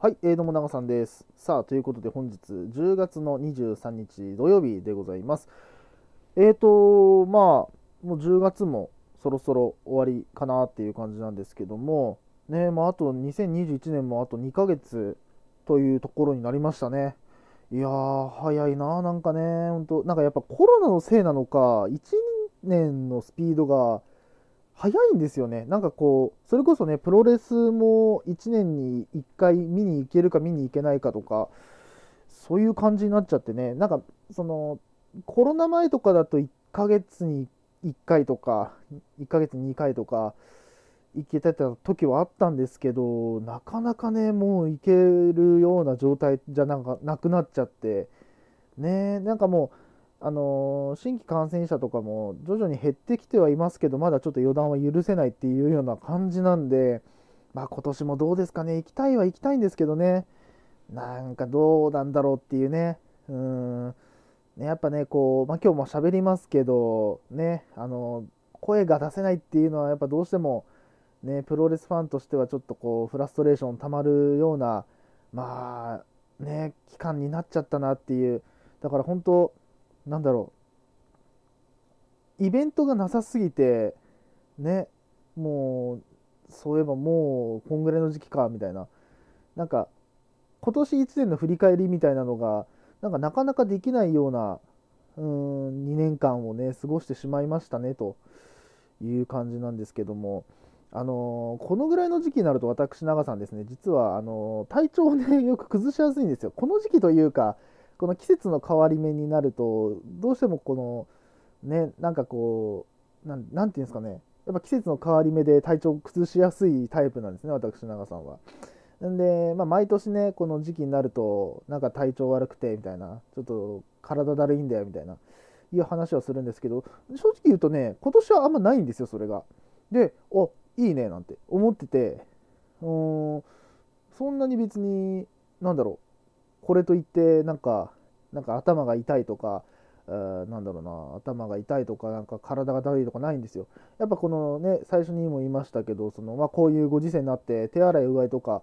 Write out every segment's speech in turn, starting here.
はい、えー、どうも長さんです。さあ、ということで本日10月の23日土曜日でございます。えーと、まあ、もう10月もそろそろ終わりかなっていう感じなんですけども、ね、まあ、あと2021年もあと2ヶ月というところになりましたね。いやー、早いな、なんかね、ほんと、なんかやっぱコロナのせいなのか、1年のスピードが早いんですよね。なんかこう、それこそね、プロレスも1年に1回見に行けるか見に行けないかとか、そういう感じになっちゃってね、なんかその、コロナ前とかだと1ヶ月に1回とか、1ヶ月に2回とか、行けてた時はあったんですけど、なかなかね、もう行けるような状態じゃなんかなくなっちゃって、ね、なんかもう、あの新規感染者とかも徐々に減ってきてはいますけど、まだちょっと予断は許せないっていうような感じなんで、まあ今年もどうですかね、行きたいは行きたいんですけどね、なんかどうなんだろうっていうね、うん、ねやっぱね、こう、まあ今日も喋りますけど、ね、あの声が出せないっていうのはやっぱどうしても、ね、プロレスファンとしてはちょっとこう、フラストレーションたまるような、まあ、ね、期間になっちゃったなっていう、だから本当、なんだろう、イベントがなさすぎて、ね、もう、そういえばもう、こんぐらいの時期か、みたいな。なんか、今年1年の振り返りみたいなのが、なんかなかなかできないような、うーん、2年間をね、過ごしてしまいましたね、という感じなんですけども、あのーこのぐらいの時期になると私、長さんですね、実は、あのー体調をね、よく崩しやすいんですよ。この時期というか、この季節の変わり目になると、どうしてもこの、ね、なんかこう、なんなんていうんですかね、やっぱ季節の変わり目で体調を崩しやすいタイプなんですね、私、長さんは。んで、まあ、毎年ね、この時期になると、なんか体調悪くて、みたいな、ちょっと体だるいんだよ、みたいな、いう話をするんですけど、正直言うとね、今年はあんまないんですよ、それが。で、おいいね、なんて思ってて、うん、そんなに別に、なんだろう、これといって、なんか、なんか頭が痛いとか、えーなんだろうな、頭が痛いとか、なんか体がだるいとかないんですよ。やっぱこのね、最初にも言いましたけど、そのまあ、こういうご時世になって、手洗い、うがいとか、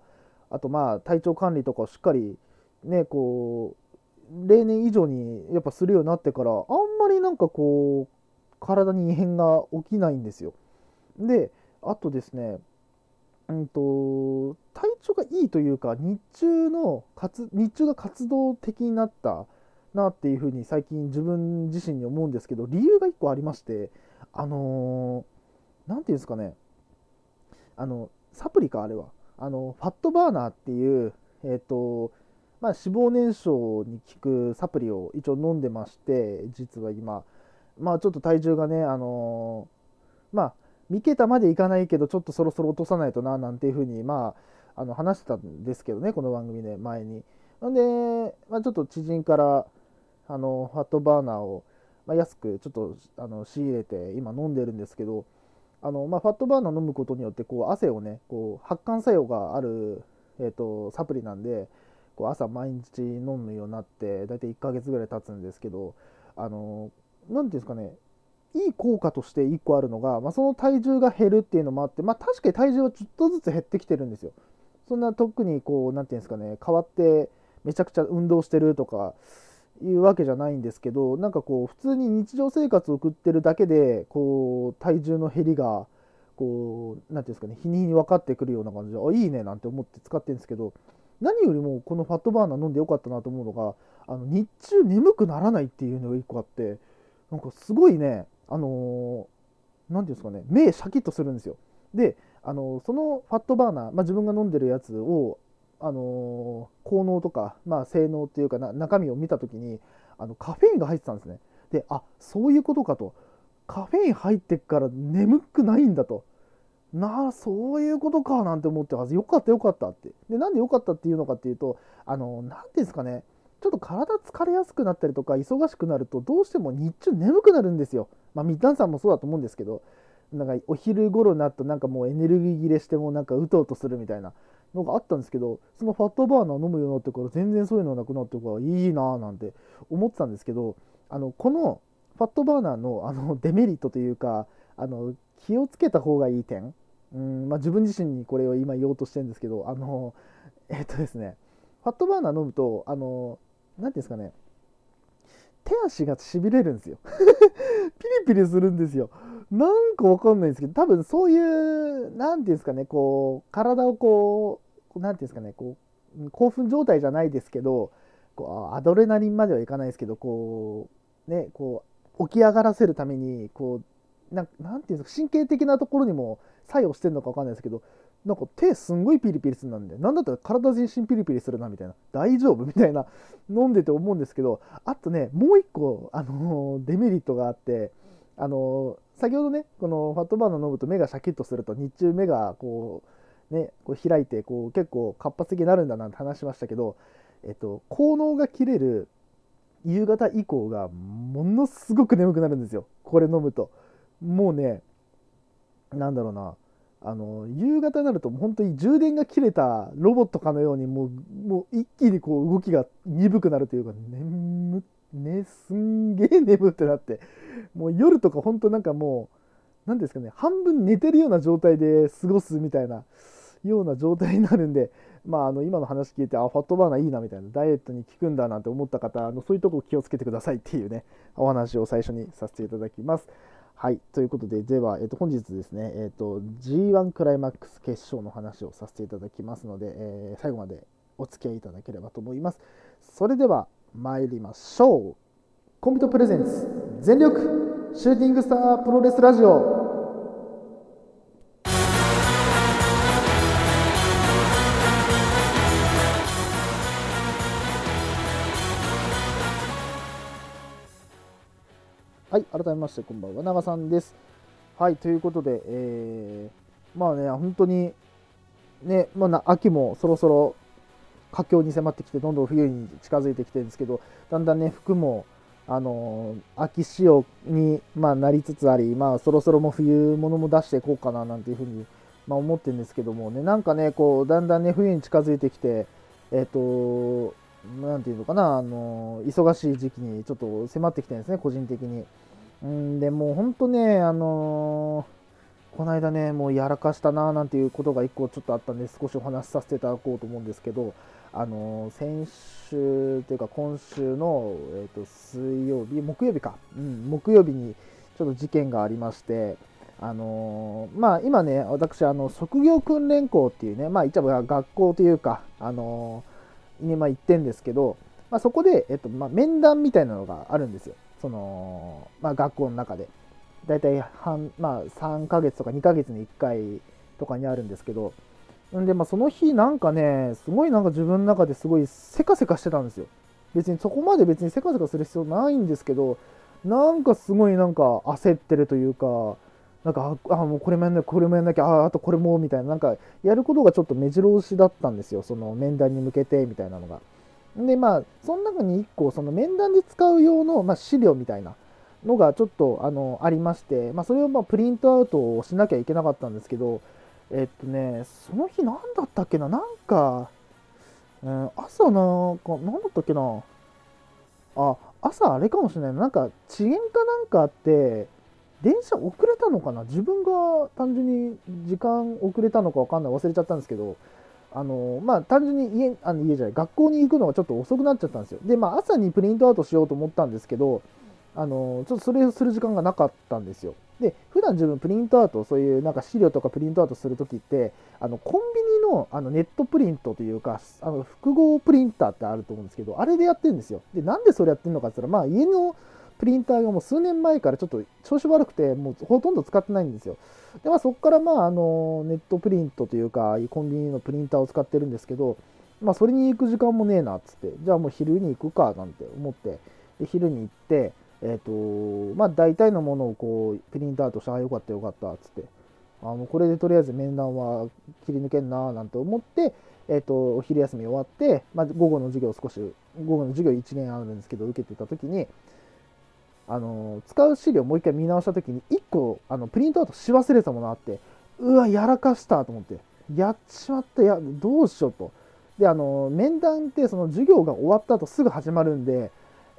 あとまあ、体調管理とかをしっかり、ね、こう、例年以上にやっぱするようになってから、あんまりなんかこう、体に異変が起きないんですよ。で、あとですね、うんと、体調がいいというか、日中の活、日中が活動的になったなっていうふうに最近自分自身に思うんですけど、理由が一個ありまして、あのーていうんですかね、あの、サプリか、あれは。あの、ファットバーナーっていう、えっ、と、まあ、脂肪燃焼に効くサプリを一応飲んでまして、実は今、まあ、ちょっと体重がね、あのーまあ、3桁までいかないけど、ちょっとそろそろ落とさないとな、なんていうふうに、まあ、あの話してたんですけどね、この番組で前に。なんで、まあ、ちょっと知人から、あの、ファットバーナーを、まあ、安くちょっとあの仕入れて、今飲んでるんですけど、あの、まあ、ファットバーナー飲むことによって、こう、汗をね、こう、発汗作用がある、えっ、と、サプリなんで、こう、朝毎日飲むようになって、だいたい1ヶ月ぐらい経つんですけど、あの、なんていうんですかね、いい効果として1個あるのが、まあ、その体重が減るっていうのもあって、まあ、確かに体重はちょっとずつ減ってきてるんですよ。そんな特にこう、なんていうんですかね、変わってめちゃくちゃ運動してるとかいうわけじゃないんですけど、なんかこう、普通に日常生活を送ってるだけで、こう、体重の減りが、こう、なんていうんですかね、日に日に分かってくるような感じで、あ、いいねなんて思って使ってるんですけど、何よりもこのファットバーナー飲んでよかったなと思うのが、あの日中眠くならないっていうのが1個あって、なんかすごいね、あのーなんていうんですかね、目シャキッとするんですよ。で、あのそのファットバーナー、まあ、自分が飲んでるやつを、あの効能とか、まあ、性能っていうかな中身を見たときにあのカフェインが入ってたんですね。で、あそういうことかと。カフェイン入ってっから眠くないんだと。なあ、そういうことかなんて思って、あよかったよかったって。で、なんでよかったっていうのかっていうと、あの、なんていうんですかね、ちょっと体疲れやすくなったりとか、忙しくなると、どうしても日中眠くなるんですよ。まあ、皆さんもそうだと思うんですけど、なんかお昼頃になると、なんかもうエネルギー切れして、もなんかうとうとするみたいなのがあったんですけど、そのファットバーナー飲むようになってから、全然そういうのなくなってから、いいなぁなんて思ってたんですけど、あの、このファットバーナーのあのデメリットというか、あの、気をつけた方がいい点、うんまあ、自分自身にこれを今言おうとしてるんですけど、あの、えっとですねファットバーナー飲むとあの何ていうんですかね。手足がしびれるんですよ。ピリピリするんですよ。なんかわかんないんですけど多分そういう何ていうんですかねこう体をこう何ていうんですかねこう興奮状態じゃないですけどこうアドレナリンまではいかないですけどこうねこう起き上がらせるためにこうななんていうんですか神経的なところにも作用してるのかわかんないですけどなんか手すんごいピリピリするなんで、なんだったら体全身ピリピリするなみたいな、大丈夫みたいな、飲んでて思うんですけど、あとね、もう一個、あのー、デメリットがあって、あのー、先ほどね、このファットバーナー飲むと目がシャキッとすると、日中目がこう、ね、こう開いて、こう結構活発的になるんだなんて話しましたけど、えっと、効能が切れる夕方以降がものすごく眠くなるんですよ。これ飲むと。もうね、なんだろうな、あの夕方になると本当に充電が切れたロボットかのようにもうもう一気にこう動きが鈍くなるというか眠ねすんげえ眠ってなってもう夜とか本当なんかもう何ですかね半分寝てるような状態で過ごすみたいなような状態になるんで、まあ、あの今の話聞いてあファットバーナーいいなみたいなダイエットに効くんだなんて思った方あのそういうとこ気をつけてくださいっていうねお話を最初にさせていただきます。はい、ということで、では、えー、と本日ですね、えーと、G1 クライマックス決勝の話をさせていただきますので、えー、最後までお付き合いいただければと思います。それでは参りましょう。コンビトプレゼンツ全力シューティングスタープロレスラジオはい、改めましてこんばんは、長さんです。はい、ということで、えー、まあね、本当に、ね、まあ、秋もそろそろ佳境に迫ってきて、どんどん冬に近づいてきてるんですけど、だんだんね、服も、あのー、秋仕様に、まあ、なりつつあり、まあ、そろそろも冬物も出していこうかななんていうふうに、まあ、思ってるんですけどもね、なんかね、こう、だんだんね、冬に近づいてきて、えっ、ー、と、なんていうのかな、あの忙しい時期にちょっと迫ってきてるんですね、個人的に。うんでもう本当ね、あのー、この間ね、もうやらかしたななんていうことが1個ちょっとあったんで、少しお話しさせていただこうと思うんですけど、あの、先週というか今週の、えーと、水曜日、木曜日か、うん、木曜日にちょっと事件がありまして、あの、まあ、今ね、私、あの職業訓練校っていうね、まあ、一応学校というか、あのにまあ行ってんですけど、まあ、そこで、えっとまあ、面談みたいなのがあるんですよ。その、まあ、学校の中で。だいたい半、まあ、3ヶ月とか2ヶ月に1回とかにあるんですけど、んで、まあ、その日なんかね、すごいなんか自分の中ですごいせかせかしてたんですよ。別にそこまで別にせかせかする必要ないんですけど、なんかすごいなんか焦ってるというか、なんか、あ、もうこれもやんなきゃ、これもやんなきゃ、あ、あとこれも、みたいな、なんか、やることがちょっと目白押しだったんですよ。その面談に向けて、みたいなのが。で、まあ、その中に1個、その面談で使う用の、まあ、資料みたいなのがちょっとあのありまして、まあ、それをまプリントアウトをしなきゃいけなかったんですけど、えっとね、その日何だったっけな、なんか、うん、朝なんか、何だったっけな、あ、朝あれかもしれないなんか遅延かなんかあって、電車遅れたのかな？自分が単純に時間遅れたのか分かんない。忘れちゃったんですけど、あのまあ、単純に家あの家じゃない。学校に行くのがちょっと遅くなっちゃったんですよ。で、まあ、朝にプリントアウトしようと思ったんですけどあのちょっとそれをする時間がなかったんですよ。で普段自分プリントアウトそういうなんか資料とかプリントアウトするときってあのコンビニのあのネットプリントというかあの複合プリンターってあると思うんですけどあれでやってるんですよ。でなんでそれやってるのかって言ったら、まあ、家のプリンターがもう数年前からちょっと調子悪くてもうほとんど使ってないんですよ。で、まあ、そこからまああのネットプリントというかコンビニのプリンターを使ってるんですけど、まあ、それに行く時間もねえなっつってじゃあもう昼に行くかなんて思ってで昼に行ってえっ、ー、とまあ大体のものをこうプリントアウトしてああよかったよかったっつってあのこれでとりあえず面談は切り抜けんななんて思って、えーと、お昼休み終わって、まあ、午後の授業少し午後の授業1年あるんですけど受けてた時にあの使う資料もう一回見直した時に1個あのプリントアウトし忘れたものあってうわやらかしたと思ってやっちまったやどうしようと。であの面談ってその授業が終わった後すぐ始まるんで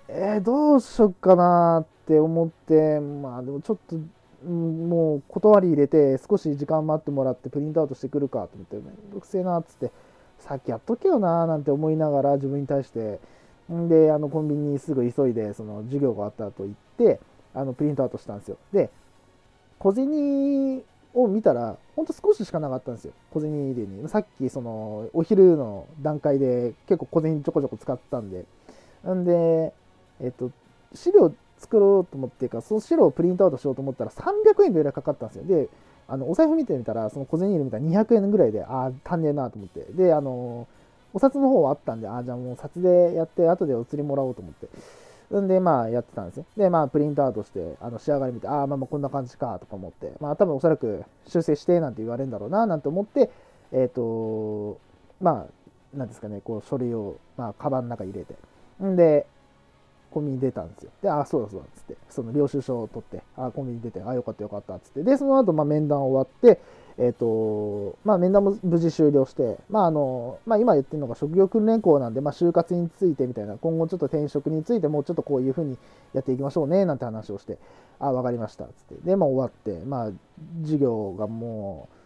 えー、どうしよっかなって思ってまあでもちょっと、うん、もう断り入れて少し時間待ってもらってプリントアウトしてくるかと思ってめんどくせえなっつってさっきやっとけよななんて思いながら自分に対してであのコンビニにすぐ急いでその授業があったと言ってあのプリントアウトしたんですよ。で小銭を見たらほんと少ししかなかったんですよ。小銭入れに。さっきそのお昼の段階で結構小銭ちょこちょこ使ったんで。んでえっと資料作ろうと思ってかその資料をプリントアウトしようと思ったら300円ぐらいかかったんですよ。であのお財布見てみたらその小銭入れ見たら200円ぐらいでああ足んねえなと思って。であのお札の方はあったんでああじゃあもう札でやって後でお釣りもらおうと思って。んでまあやってたんですね。でまあプリントアウトしてあの仕上がり見てああまあまあこんな感じかとか思って。まあ多分おそらく修正してなんて言われるんだろうななんて思ってえっ、ー、とまあなんですかねこう書類をまあカバンの中に入れて。んでコンビニ出たんですよ。で、あ、そうだそうだっつって、その領収書を取って、あ、コンビニ出て、あ、よかったよかったっつって、で、その後、まあ、面談終わって、えっ、ー、と、まあ、面談も無事終了して、まあ、あの、まあ、今言ってるのが職業訓練校なんで、まあ、就活についてみたいな、今後ちょっと転職についてもうちょっとこういうふうにやっていきましょうね、なんて話をして、あ、わかりました、つって。で、まあ、終わって、まあ、授業がもう、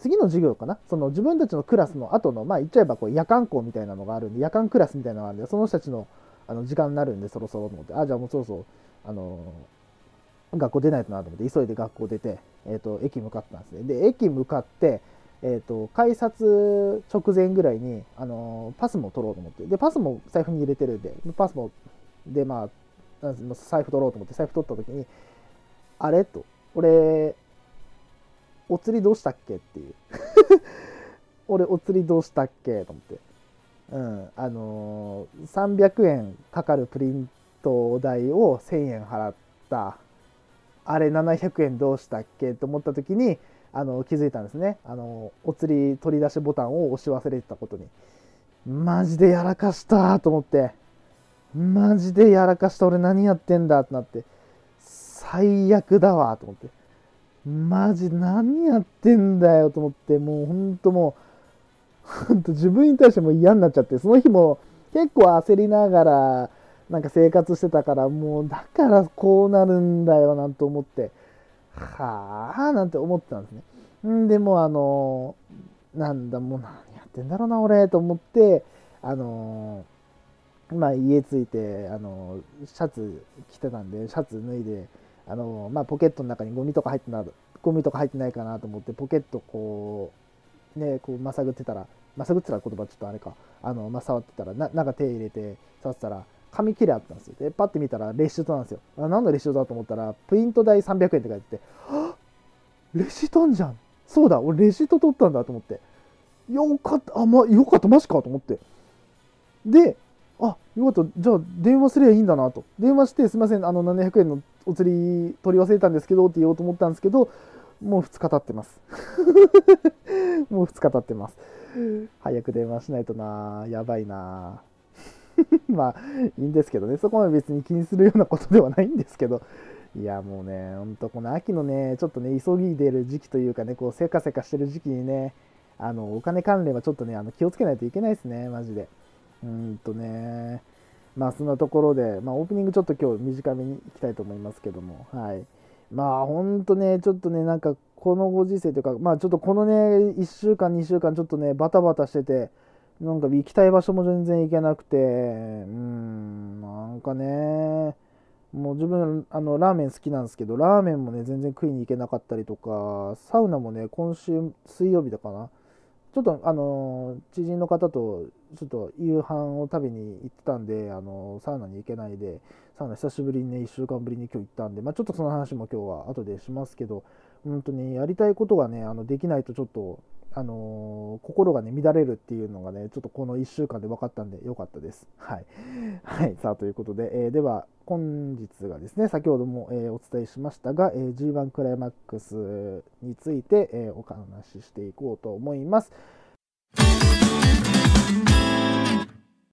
次の授業かな？その自分たちのクラスの後の、まあ、言っちゃえばこう夜間校みたいなのがあるんで、夜間クラスみたいなのがあるんで、その人たちのあの時間になるんでそろそろと思って。あじゃあもうそろそろあの学校出ないとなと思って急いで学校出て、えーと、駅向かったんですね。で駅向かって、えーと、改札直前ぐらいに、あのパスも取ろうと思って。でパスも財布に入れてるんでパスもでまあ財布取ろうと思って財布取った時にあれ？と。俺お釣りどうしたっけ？っていう。俺お釣りどうしたっけ？と思って。うん。あのー、300円かかるプリント代を1000円払った。あれ700円どうしたっけと思った時にあの気づいたんですね。あのお釣り取り出しボタンを押し忘れてたことに。マジでやらかしたと思って。マジでやらかした。俺何やってんだってなって。最悪だわと思って。マジ何やってんだよと思って。もうほんともう自分に対しても嫌になっちゃって、その日も結構焦りながら、なんか生活してたから、もうだからこうなるんだよなんて思って、はあなんて思ってたんですね。んでもあの、なんだ、もう何やってんだろうな、俺、と思って、あの、まあ家着いて、あの、シャツ着てたんで、シャツ脱いで、あの、まあポケットの中にゴミとか入ってな、ゴミとか入ってないかなと思って、ポケットこう、ね、こうまさぐってたら、まさぐってたら言葉ちょっとあれか、あの、まあ、触ってたら、な、なんか手入れて触ってたら、紙切れあったんですよ。で、パッて見たらレシートなんですよ。あ何のレシートだと思ったら、プリント代300円って書いてて、はレシートんじゃん。そうだ、俺レシート取ったんだと思って。よかった、あ、ま、よかった、マジかと思って。で、あ、よかった、じゃあ電話すればいいんだなと。電話して、すみません、あの、700円のお釣り取り忘れたんですけどって言おうと思ったんですけど、もう2日経ってます。もう2日経ってます。早く電話しないとな、やばいな。まあ、いいんですけどね、そこまで別に気にするようなことではないんですけど、いや、もうね、ほんと、この秋のね、ちょっとね、急ぎでる時期というかね、こう、せかせかしてる時期にね、あの、お金関連はちょっとね、あの気をつけないといけないですね、マジで。うんとね、まあ、そんなところで、まあ、オープニングちょっと今日短めにいきたいと思いますけども、はい。まあ、本当ね、ちょっとね、なんか、このご時世というか、まあ、ちょっとこのね、1週間、2週間、ちょっとね、バタバタしてて、なんか行きたい場所も全然行けなくて、うん、なんかね、もう自分、あの、ラーメン好きなんですけど、ラーメンもね、全然食いに行けなかったりとか、サウナもね、今週水曜日だかな、ちょっとあの知人の方とちょっと夕飯を食べに行ってたんで、あのサウナに行けないで、サウナ久しぶりにね、1週間ぶりに今日行ったんで、まあ、ちょっとその話も今日は後でしますけど、本当にやりたいことがね、あのできないとちょっと、あのー、心がね、乱れるっていうのがね、ちょっとこの1週間で分かったんで、よかったです。はい。はい。さあ、ということで、えー、では、本日がですね、先ほども、えー、お伝えしましたが、え G1 クライマックスについて、えお話ししていこうと思います。